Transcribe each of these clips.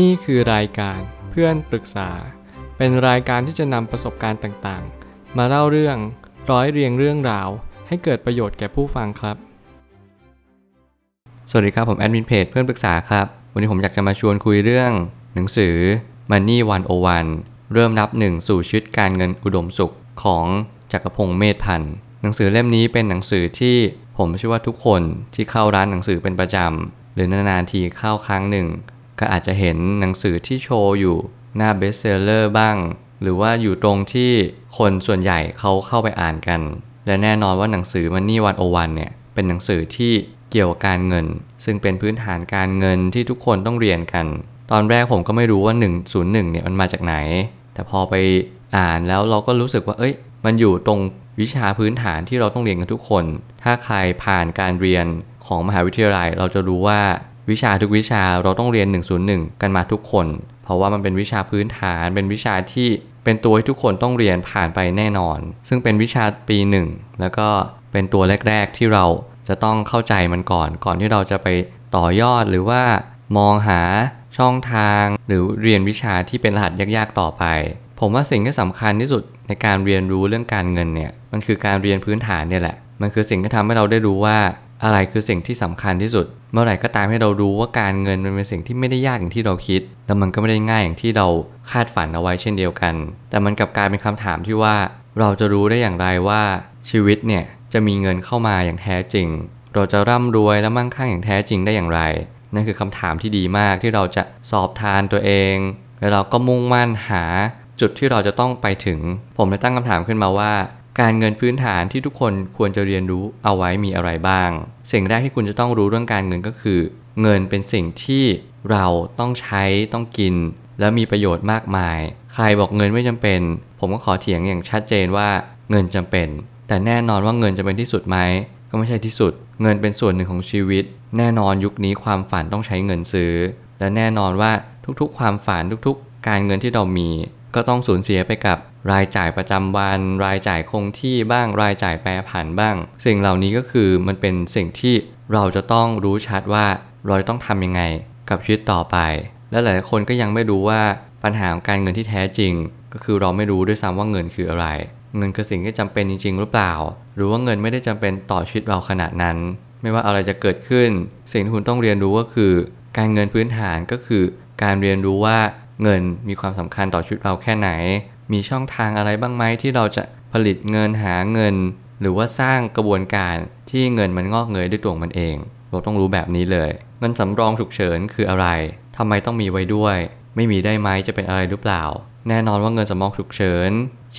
นี่คือรายการเพื่อนปรึกษา เป็นรายการที่จะนำประสบการณ์ต่างๆ มาเล่าเรื่องร้อยเรียงเรื่องราว ให้เกิดประโยชน์แก่ผู้ฟังครับ สวัสดีครับผมแอดมินเพจเพื่อนปรึกษาครับ วันนี้ผมอยากจะมาชวนคุยเรื่อง หนังสือ Money 101 เริ่มนับหนึ่งสู่ชีวิตการเงินอุดมสุขของจักรพงศ์เมธพันธ์หนังสือเล่มนี้เป็นหนังสือที่ผมเชื่อว่าทุกคนที่เข้าร้านหนังสือเป็นประจำหรือนานๆทีเข้าครั้งหนึ่ง ก็อาจจะเห็นหนังสือที่โชว์อยู่หน้าเบสเซลเลอร์บ้าง หรือว่าอยู่ตรงที่คนส่วนใหญ่เขาเข้าไปอ่านกัน และแน่นอนว่าหนังสือ Money 101เนี่ยเป็นหนังสือที่เกี่ยวกับการเงิน ซึ่งเป็นพื้นฐานการเงินที่ทุกคนต้องเรียนกัน ตอนแรกผมก็ไม่รู้ว่า 101เนี่ยมันมาจากไหน แต่พอไปอ่านแล้วเราก็รู้สึกว่า เอ้ย มันอยู่ตรงวิชาพื้นฐานที่เราต้องเรียนกันทุกคน ถ้าใครผ่านการเรียนของมหาวิทยาลัย เราจะรู้ว่า วิชาทุกวิชาเราต้องเรียน 101 กันมาทุกคน เพราะว่ามันเป็นวิชาพื้นฐาน เป็นวิชาที่เป็นตัวที่ทุกคนต้องเรียนผ่านไปแน่นอน ซึ่งเป็นวิชาปีหนึ่งแล้วก็เป็นตัวแรก ๆ ที่เราจะต้องเข้าใจมันก่อน ก่อนที่เราจะไปต่อยอดหรือว่ามองหาช่องทาง หรือเรียนวิชาที่เป็นรหัสยากๆต่อไป ผมว่าสิ่งที่สำคัญที่สุดในการเรียนรู้เรื่องการเงินเนี่ยมันคือการเรียนพื้นฐานเนี่ยแหละ มันคือสิ่งที่ทำให้เราได้รู้ว่า อะไรคือสิ่งที่สำคัญที่สุด เมื่อไหร่ก็ตามให้เรารู้ว่าการเงินมันเป็นสิ่งที่ไม่ได้ยากอย่างที่เราคิดแล้วมันก็ไม่ได้ง่ายอย่างที่เราคาดฝันเอาไว้เช่นเดียวกัน แต่มันกลับกลายเป็นคำถามที่ว่า เราจะรู้ได้อย่างไรว่าชีวิตเนี่ยจะมีเงินเข้ามาอย่างแท้จริง เราจะร่ำรวยและมั่งคั่งอย่างแท้จริงได้อย่างไร นั่นคือคำถามที่ดีมากที่เราจะสอบทานตัวเอง แล้วเราก็มุ่งมั่นหาจุดที่เราจะต้องไปถึง ผมเลยตั้งคำถามขึ้นมาว่า การเงินพื้นฐานที่ทุกคนควรจะเรียนรู้เอาไว้มีอะไรบ้าง สิ่งแรกที่คุณจะต้องรู้เรื่องการเงินก็คือ เงินเป็นสิ่งที่เราต้องใช้ต้องกิน และมีประโยชน์มากมาย ใครบอกเงินไม่จำเป็น ผมก็ขอเถียงอย่างชัดเจนว่าเงินจำเป็น แต่แน่นอนว่าเงินจะเป็นที่สุดไหมก็ไม่ใช่ที่สุด เงินเป็นส่วนหนึ่งของชีวิต แน่นอนยุคนี้ความฝันต้องใช้เงินซื้อ และแน่นอนว่าทุกๆ ความฝันทุกๆ การเงินที่เรามี ก็ต้องสูญเสียไปกับรายจ่ายประจำวัน รายจ่ายคงที่บ้างรายจ่ายแปรผันบ้าง สิ่งเหล่านี้ก็คือมันเป็นสิ่งที่เราจะต้องรู้ชัดว่าเราต้องทำยังไงกับชีวิตต่อไป และหลายคนก็ยังไม่รู้ว่าปัญหาของการเงินที่แท้จริง ก็คือเราไม่รู้ด้วยซ้ำว่าเงินคืออะไร เงินคือสิ่งที่จำเป็นจริง ๆ หรือเปล่า หรือว่าเงินไม่ได้จำเป็นต่อชีวิตเราขนาดนั้น ไม่ว่าอะไรจะเกิดขึ้น สิ่งที่คุณต้องเรียนรู้ก็คือ การเงินพื้นฐานก็คือ การเรียนรู้ว่า เงินมีความสำคัญต่อชีวิตเราแค่ไหน มีช่องทางอะไรบ้างไหมที่เราจะผลิตเงินหาเงิน หรือว่าสร้างกระบวนการที่เงินมันงอกเงยด้วยตัวมันเอง เราต้องรู้แบบนี้เลย เงินสำรองฉุกเฉินคืออะไรทำไมต้องมีไว้ด้วย ไม่มีได้ไหมจะเป็นอะไรหรือเปล่า แน่นอนว่าเงินสำรองฉุกเฉิน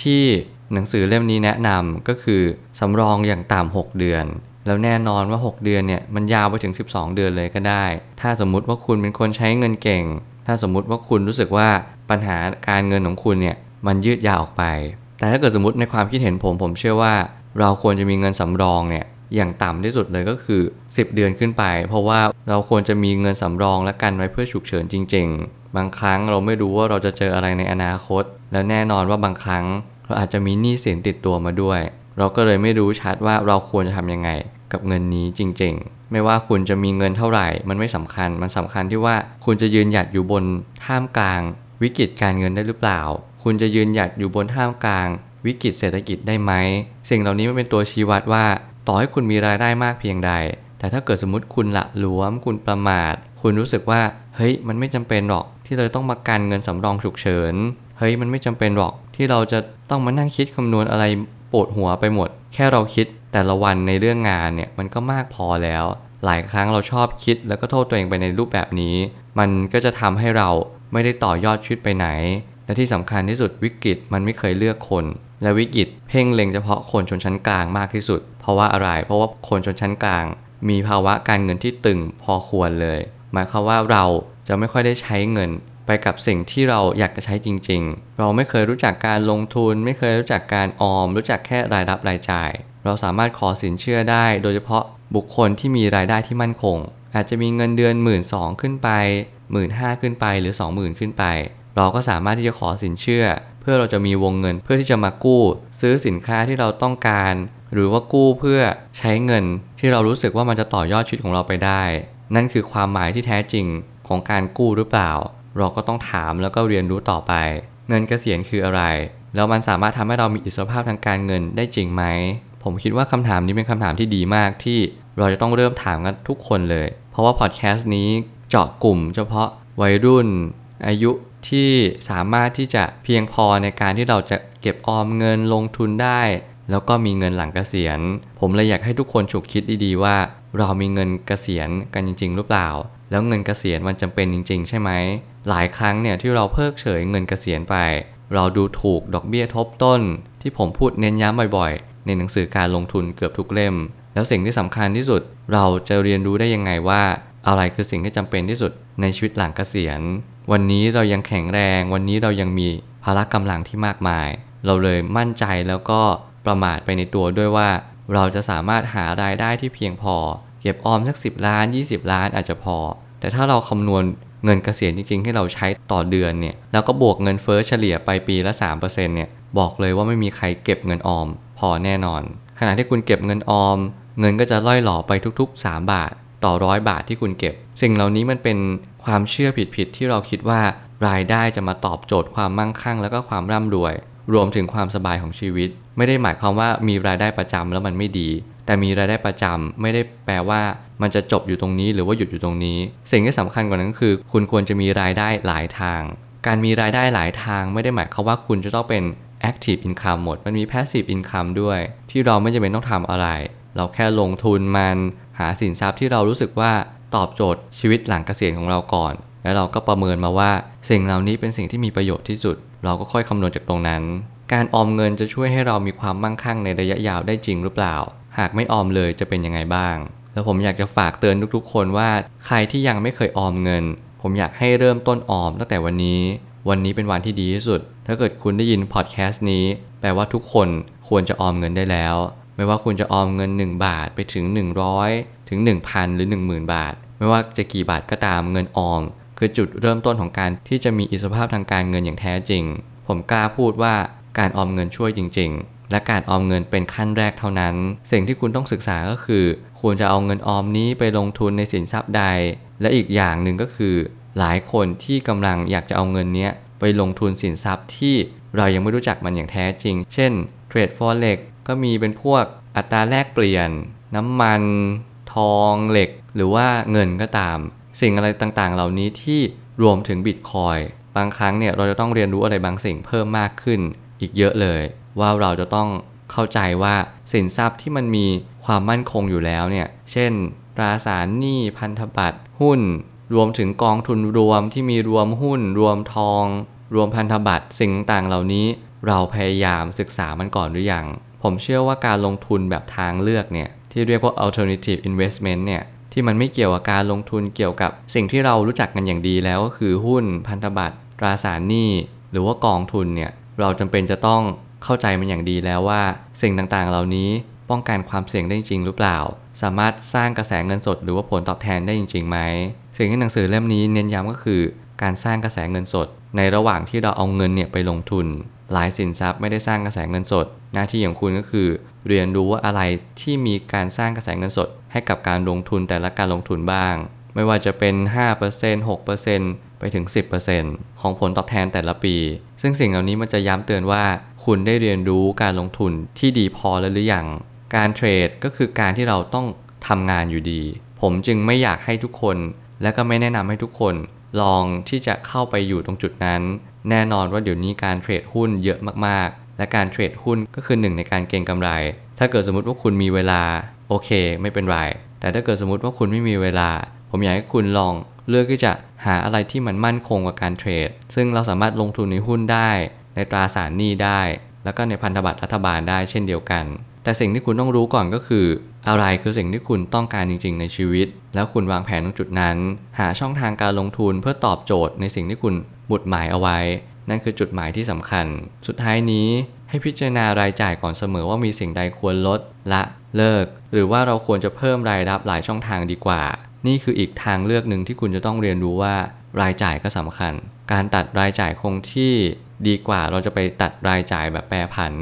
ที่หนังสือเล่มนี้แนะนำก็คือสำรองอย่างต่ำ6เดือนแล้วแน่นอนว่า 6 เดือนเนี่ยมันยาวไปถึง 12 เดือนเลยก็ได้ ถ้าสมมุติว่าคุณเป็นคนใช้เงินเก่ง ถ้าสมมุติว่าคุณรู้สึกว่าปัญหาการเงินของคุณเนี่ยมันยืดยาวออกไป แต่ถ้าเกิดสมมติในความคิดเห็นผมผมเชื่อว่า เราควรจะมีเงินสำรองเนี่ยอย่างต่ำที่สุดเลยก็คือ 10 เดือนขึ้นไป เพราะว่าเราควรจะมีเงินสำรองและกันไว้เพื่อฉุกเฉินจริง ๆ บางครั้งเราไม่รู้ว่าเราจะเจออะไรในอนาคต แล้วแน่นอนว่าบางครั้ง เราอาจจะมีหนี้สินติดตัวมาด้วย เราก็เลยไม่รู้ชัดว่าเราควรจะทำยังไง กับเงินนี้จริง ๆ ไม่ว่าคุณจะมีเงินเท่าไหร่ มันไม่สำคัญ มันสำคัญที่ว่าคุณจะยืนหยัดอยู่บนท่ามกลาง วิกฤตการเงินได้หรือเปล่า คุณจะยืนหยัดอยู่บนท่ามกลาง วิกฤตเศรษฐกิจได้ไหม สิ่งเหล่านี้มันเป็นตัวชี้วัดว่า ต่อให้คุณมีรายได้มากเพียงใด แต่ถ้าเกิดสมมติคุณละหลวม คุณประมาท คุณรู้สึกว่า เฮ้ย มันไม่จำเป็นหรอก ที่เราต้องมากันเงินสำรองฉุกเฉิน เฮ้ย มันไม่จำเป็นหรอกที่เราจะต้องมานั่งคิดคำนวณอะไรปวดหัวไปหมด แค่เราคิด แต่ละวันในเรื่องงานเนี่ยมันก็มากพอแล้ว หลายครั้งเราชอบคิดแล้วก็โทษตัวเองไปในรูปแบบนี้ มันก็จะทำให้เราไม่ได้ต่อยอดชีวิตไปไหน และที่สำคัญที่สุดวิกฤตมันไม่เคยเลือกคน และวิกฤตเพ่งเล็งเฉพาะคนชนชั้นกลางมากที่สุด เพราะว่าอะไร เพราะว่าคนชนชั้นกลาง มีภาวะการเงินที่ตึงพอควรเลย หมายความว่าเราจะไม่ค่อยได้ใช้เงินไปกับสิ่งที่เราอยากจะใช้จริง ๆ เราไม่เคยรู้จักการลงทุน ไม่เคยรู้จักการออม รู้จักแค่รายรับรายจ่าย เราสามารถขอสินเชื่อได้ โดยเฉพาะบุคคลที่มีรายได้ที่มั่นคง อาจจะมีเงินเดือนหมื่นสองขึ้นไปหมื่นห้าขึ้นไปหรือ 20,000 ขึ้นไป เราก็สามารถที่จะขอสินเชื่อ เพื่อเราจะมีวงเงินเพื่อที่จะมากู้ ซื้อสินค้าที่เราต้องการ หรือว่ากู้เพื่อใช้เงิน ที่เรารู้สึกว่ามันจะต่อยอดชีวิตของเราไปได้ นั่นคือความหมายที่แท้จริงของการกู้หรือเปล่า เราก็ต้องถามแล้วก็เรียนรู้ต่อไป เงินเกษียณคืออะไร แล้วมันสามารถทำให้เรามีอิสรภาพทางการเงินได้จริงไหม ผมคิดว่าคำถามนี้เป็นคำถามที่ดีมากที่เราจะต้องเริ่มถามกันทุกคนเลย เพราะว่าพอดแคสต์นี้เจาะกลุ่ม เฉพาะวัยรุ่น อายุที่สามารถที่จะเพียงพอในการที่เราจะเก็บออมเงินลงทุนได้ แล้วก็มีเงินหลังเกษียณ ผมเลยอยากให้ทุกคนฉุกคิดดีๆว่า เรามีเงินเกษียณกันจริง ๆ หรือเปล่า แล้วเงินเกษียณมันจำเป็นจริง ๆ ใช่ไหมหลายครั้งเนี่ยที่เราเพิกเฉยเงินเกษียณไป เราดูถูกดอกเบี้ยทบต้น ที่ผมพูดเน้นย้ำบ่อยๆ ในหนังสือการลงทุนเกือบทุกเล่ม แล้วสิ่งที่สำคัญที่สุด เราจะเรียนรู้ได้ยังไงว่าอะไรคือสิ่งที่จำเป็นที่สุดในชีวิตหลังเกษียณ วันนี้เรายังแข็งแรง วันนี้เรายังมีพละกำลังที่มากมาย เราเลยมั่นใจแล้วก็ประมาทไปในตัวด้วยว่า เราจะสามารถหารายได้ที่เพียงพอ เก็บออมสัก 10 ล้าน 20 ล้านอาจจะพอ แต่ถ้าเราคำนวณเงินเกษียณจริงๆที่เราใช้ต่อเดือนเนี่ย แล้วก็บวกเงินเฟ้อเฉลี่ยไปปีละ 3%เนี่ย บอกเลยว่าไม่มีใครเก็บเงินออม อแน่นอน ขณะที่คุณเก็บเงินออม เงินก็จะล่อยหล่อไปทุกๆ 3 บาท ต่อร้อยบาทที่คุณเก็บ สิ่งเหล่านี้มันเป็นความเชื่อผิดๆที่เราคิดว่ารายได้จะมาตอบโจทย์ความมั่งคั่ง แล้วก็ความร่ำรวย รวมถึงความสบายของชีวิต ไม่ได้หมายความว่ามีรายได้ประจำแล้วมันไม่ดี แต่มีรายได้ประจำไม่ได้แปลว่ามันจะจบอยู่ตรงนี้หรือว่าหยุดอยู่ตรงนี้ สิ่งที่สำคัญกว่านั้นก็คือ คุณควรจะมีรายได้หลายทาง การมีรายได้หลายทางไม่ได้หมายความว่าคุณจะต้องเป็น active income หมด มันมี passive income ด้วย ที่เราไม่จำเป็นต้องทำอะไร เราแค่ลงทุนมันหาสินทรัพย์ที่เรารู้สึกว่าตอบโจทย์ชีวิตหลังเกษียณของเราก่อน แล้วเราก็ประเมินมาว่า สิ่งเหล่านี้เป็นสิ่งที่มีประโยชน์ที่สุด เราก็ค่อยคำนวณจากตรงนั้น การออมเงินจะช่วยให้เรามีความมั่งคั่งในระยะยาวได้จริงหรือเปล่า หากไม่ออมเลยจะเป็นยังไงบ้าง แล้วผมอยากจะฝากเตือนทุกๆ คนว่า ใครที่ยังไม่เคยออมเงิน ผมอยากให้เริ่มต้นออมตั้งแต่วันนี้ วันนี้เป็นวันที่ดีที่สุด ถ้าเกิดคุณได้ยินพอดแคสต์นี้ แปลว่าทุกคนควรจะออมเงินได้แล้ว ไม่ว่าคุณจะออมเงิน 1 บาทไปถึง 100 ถึง 1,000 หรือ 10,000 บาท ไม่ว่าจะกี่บาทก็ตามเงินออม คือจุดเริ่มต้นของการที่จะมีอิสรภาพทางการเงินอย่างแท้จริง ผมกล้าพูดว่าการออมเงินช่วยจริง ๆ และการออมเงินเป็นขั้นแรกเท่านั้น สิ่งที่คุณต้องศึกษาก็คือควรจะเอาเงินออมนี้ไปลงทุนในสินทรัพย์ใด และอีกอย่างหนึ่งก็คือ หลายคนที่กำลังอยากจะเอาเงินเนี้ย ไปลงทุนสินทรัพย์ที่เรายังไม่รู้จักมันอย่างแท้จริง เช่นเทรดฟอเร็กก็มีเป็นพวกอัตราแลกเปลี่ยน น้ำมัน ทองเหล็ก หรือว่าเงินก็ตาม สิ่งอะไรต่างๆ เหล่านี้ที่รวมถึงบิตคอยบางครั้งเนี่ยเราจะต้องเรียนรู้อะไรบางสิ่งเพิ่มมากขึ้น อีกเยอะเลย ว่าเราจะต้องเข้าใจว่าสินทรัพย์ที่มันมีความมั่นคงอยู่แล้วเนี่ยเช่นตราสารหนี้พันธบัตรหุ้น รวมถึงกองทุนรวมที่มีรวมหุ้น รวมทอง รวมพันธบัตรสิ่งต่างเหล่านี้ เราพยายามศึกษามันก่อนหรือยังผมเชื่อว่าการลงทุนแบบทางเลือกเนี่ยที่เรียกว่า alternative investment เนี่ยที่มันไม่เกี่ยวกับการลงทุนเกี่ยวกับสิ่งที่เรารู้จักกันอย่างดีแล้วก็คือหุ้นพันธบัตรตราสารหนี้หรือว่ากองทุนเนี่ยเราจำเป็นจะต้องเข้าใจมันอย่างดีแล้วว่า สิ่งต่างๆเหล่านี้ป้องกันความเสี่ยงได้จริงหรือเปล่า สามารถสร้างกระแสเงินสด หรือว่าผลตอบแทนได้จริงๆไหมสิ่งที่หนังสือเล่มนี้เน้นย้ำก็คือ การสร้างกระแสเงินสด ในระหว่างที่เราเอาเงินเนี่ยไปลงทุน หลายสินทรัพย์ไม่ได้สร้างกระแสเงินสด หน้าที่ของคุณก็คือ เรียนรู้ว่าอะไรที่มีการสร้างกระแสเงินสด ให้กับการลงทุนแต่ละการลงทุนบ้าง ไม่ว่าจะเป็น 5% 6%ไปถึง 10%ของผลตอบแทนแต่ละปี ซึ่งสิ่งเหล่านี้มันจะย้ำเตือนว่า คุณได้เรียนรู้การลงทุนที่ดีพอแล้วหรือยังการเทรดก็คือการที่เราต้องทำงานอยู่ดี ผมจึงไม่อยากให้ทุกคน และก็ไม่แนะนำให้ทุกคน ลองที่จะเข้าไปอยู่ตรงจุดนั้น แน่นอนว่าเดี๋ยวนี้การเทรดหุ้นเยอะมากๆ และการเทรดหุ้นก็คือหนึ่งในการเก็งกำไร ถ้าเกิดสมมติว่าคุณมีเวลาโอเค ไม่เป็นไร แต่ถ้าเกิดสมมติว่าคุณไม่มีเวลา ผมอยากให้คุณลองเลือกที่จะหาอะไรที่มันมั่นคงกับการเทรด ซึ่งเราสามารถลงทุนในหุ้นได้ ในตราสารหนี้ได้ แล้วก็ในพันธบัตรรัฐบาลได้เช่นเดียวกัน แต่สิ่งที่คุณต้องรู้ก่อนก็คือ อะไรคือสิ่งที่คุณต้องการจริง ๆ ในชีวิต แล้วคุณวางแผนตรงจุดนั้น หาช่องทางการลงทุนเพื่อตอบโจทย์ในสิ่งที่คุณหมุดหมายเอาไว้ นั่นคือจุดหมายที่สำคัญ สุดท้ายนี้ให้พิจารณารายจ่ายก่อนเสมอว่ามีสิ่งใดควรลดละเลิก หรือว่าเราควรจะเพิ่มรายรับหลายช่องทางดีกว่า นี่คืออีกทางเลือกหนึ่งที่คุณจะต้องเรียนรู้ว่ารายจ่ายก็สำคัญ การตัดรายจ่ายคงที่ดีกว่าเราจะไปตัดรายจ่ายแบบแปรผัน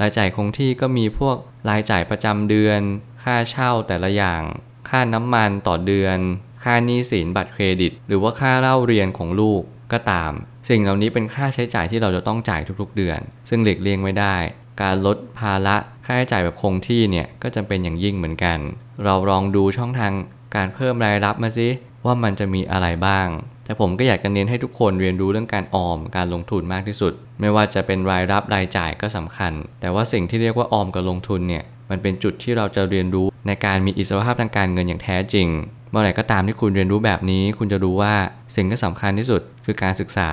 รายจ่ายคงที่ก็มีพวกรายจ่ายประจำเดือน ค่าเช่าแต่ละอย่าง ค่าน้ำมันต่อเดือน ค่าหนี้สินบัตรเครดิต หรือว่าค่าเล่าเรียนของลูกก็ตาม สิ่งเหล่านี้เป็นค่าใช้จ่ายที่เราจะต้องจ่ายทุกๆเดือน ซึ่งหลีกเลี่ยงไม่ได้ การลดภาระค่าใช้จ่ายแบบคงที่เนี่ยก็จำเป็นอย่างยิ่งเหมือนกัน เราลองดูช่องทางการเพิ่มรายรับมาสิว่ามันจะมีอะไรบ้าง แต่ผมก็อยากจะเน้นให้ทุกคนเรียนรู้เรื่องการออม การลงทุนมากที่สุด ไม่ว่าจะเป็นรายรับรายจ่ายก็สำคัญ แต่ว่าสิ่งที่เรียกว่าออมกับลงทุนเนี่ย มันเป็นจุดที่เราจะเรียนรู้ในการมีอิสรภาพทางการเงินอย่างแท้จริง เมื่อไหร่ก็ตามที่คุณเรียนรู้แบบนี้ คุณจะรู้ว่าสิ่งที่สำคัญที่สุดคือการศึกษา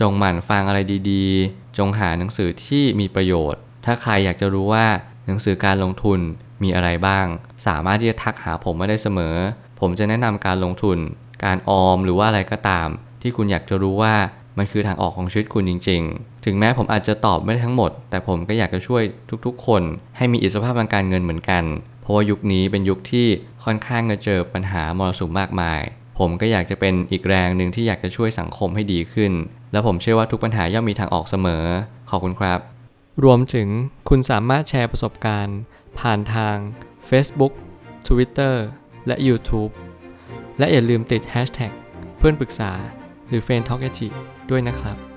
จงหมั่นฟังอะไรดีๆ จงหาหนังสือที่มีประโยชน์ ถ้าใครอยากจะรู้ว่าหนังสือการลงทุนมีอะไรบ้าง สามารถที่จะทักหาผมมาได้เสมอ ผมจะแนะนำการลงทุน การออมหรือว่าอะไรก็ตาม ที่คุณอยากจะรู้ว่า มันคือทางออกของชีวิตคุณจริง ๆ ถึงแม้ผมอาจจะตอบไม่ได้ทั้งหมด แต่ผมก็อยากจะช่วยทุกๆ คน ให้มีอิสรภาพทางการเงินเหมือนกัน เพราะว่ายุคนี้เป็นยุคที่ค่อนข้างจะเจอปัญหามรสุมมากมาย ผมก็อยากจะเป็นอีกแรงหนึ่งที่อยากจะช่วยสังคมให้ดีขึ้น และผมเชื่อว่าทุกปัญหาย่อมมีทางออกเสมอ ขอบคุณครับ รวมถึงคุณสามารถแชร์ประสบการณ์ ผ่านทาง Facebook Twitter และ YouTube และอย่าลืมติด Hashtag เพื่อนปรึกษาหรือ f r ร e n d t a l k ด้วยนะครับ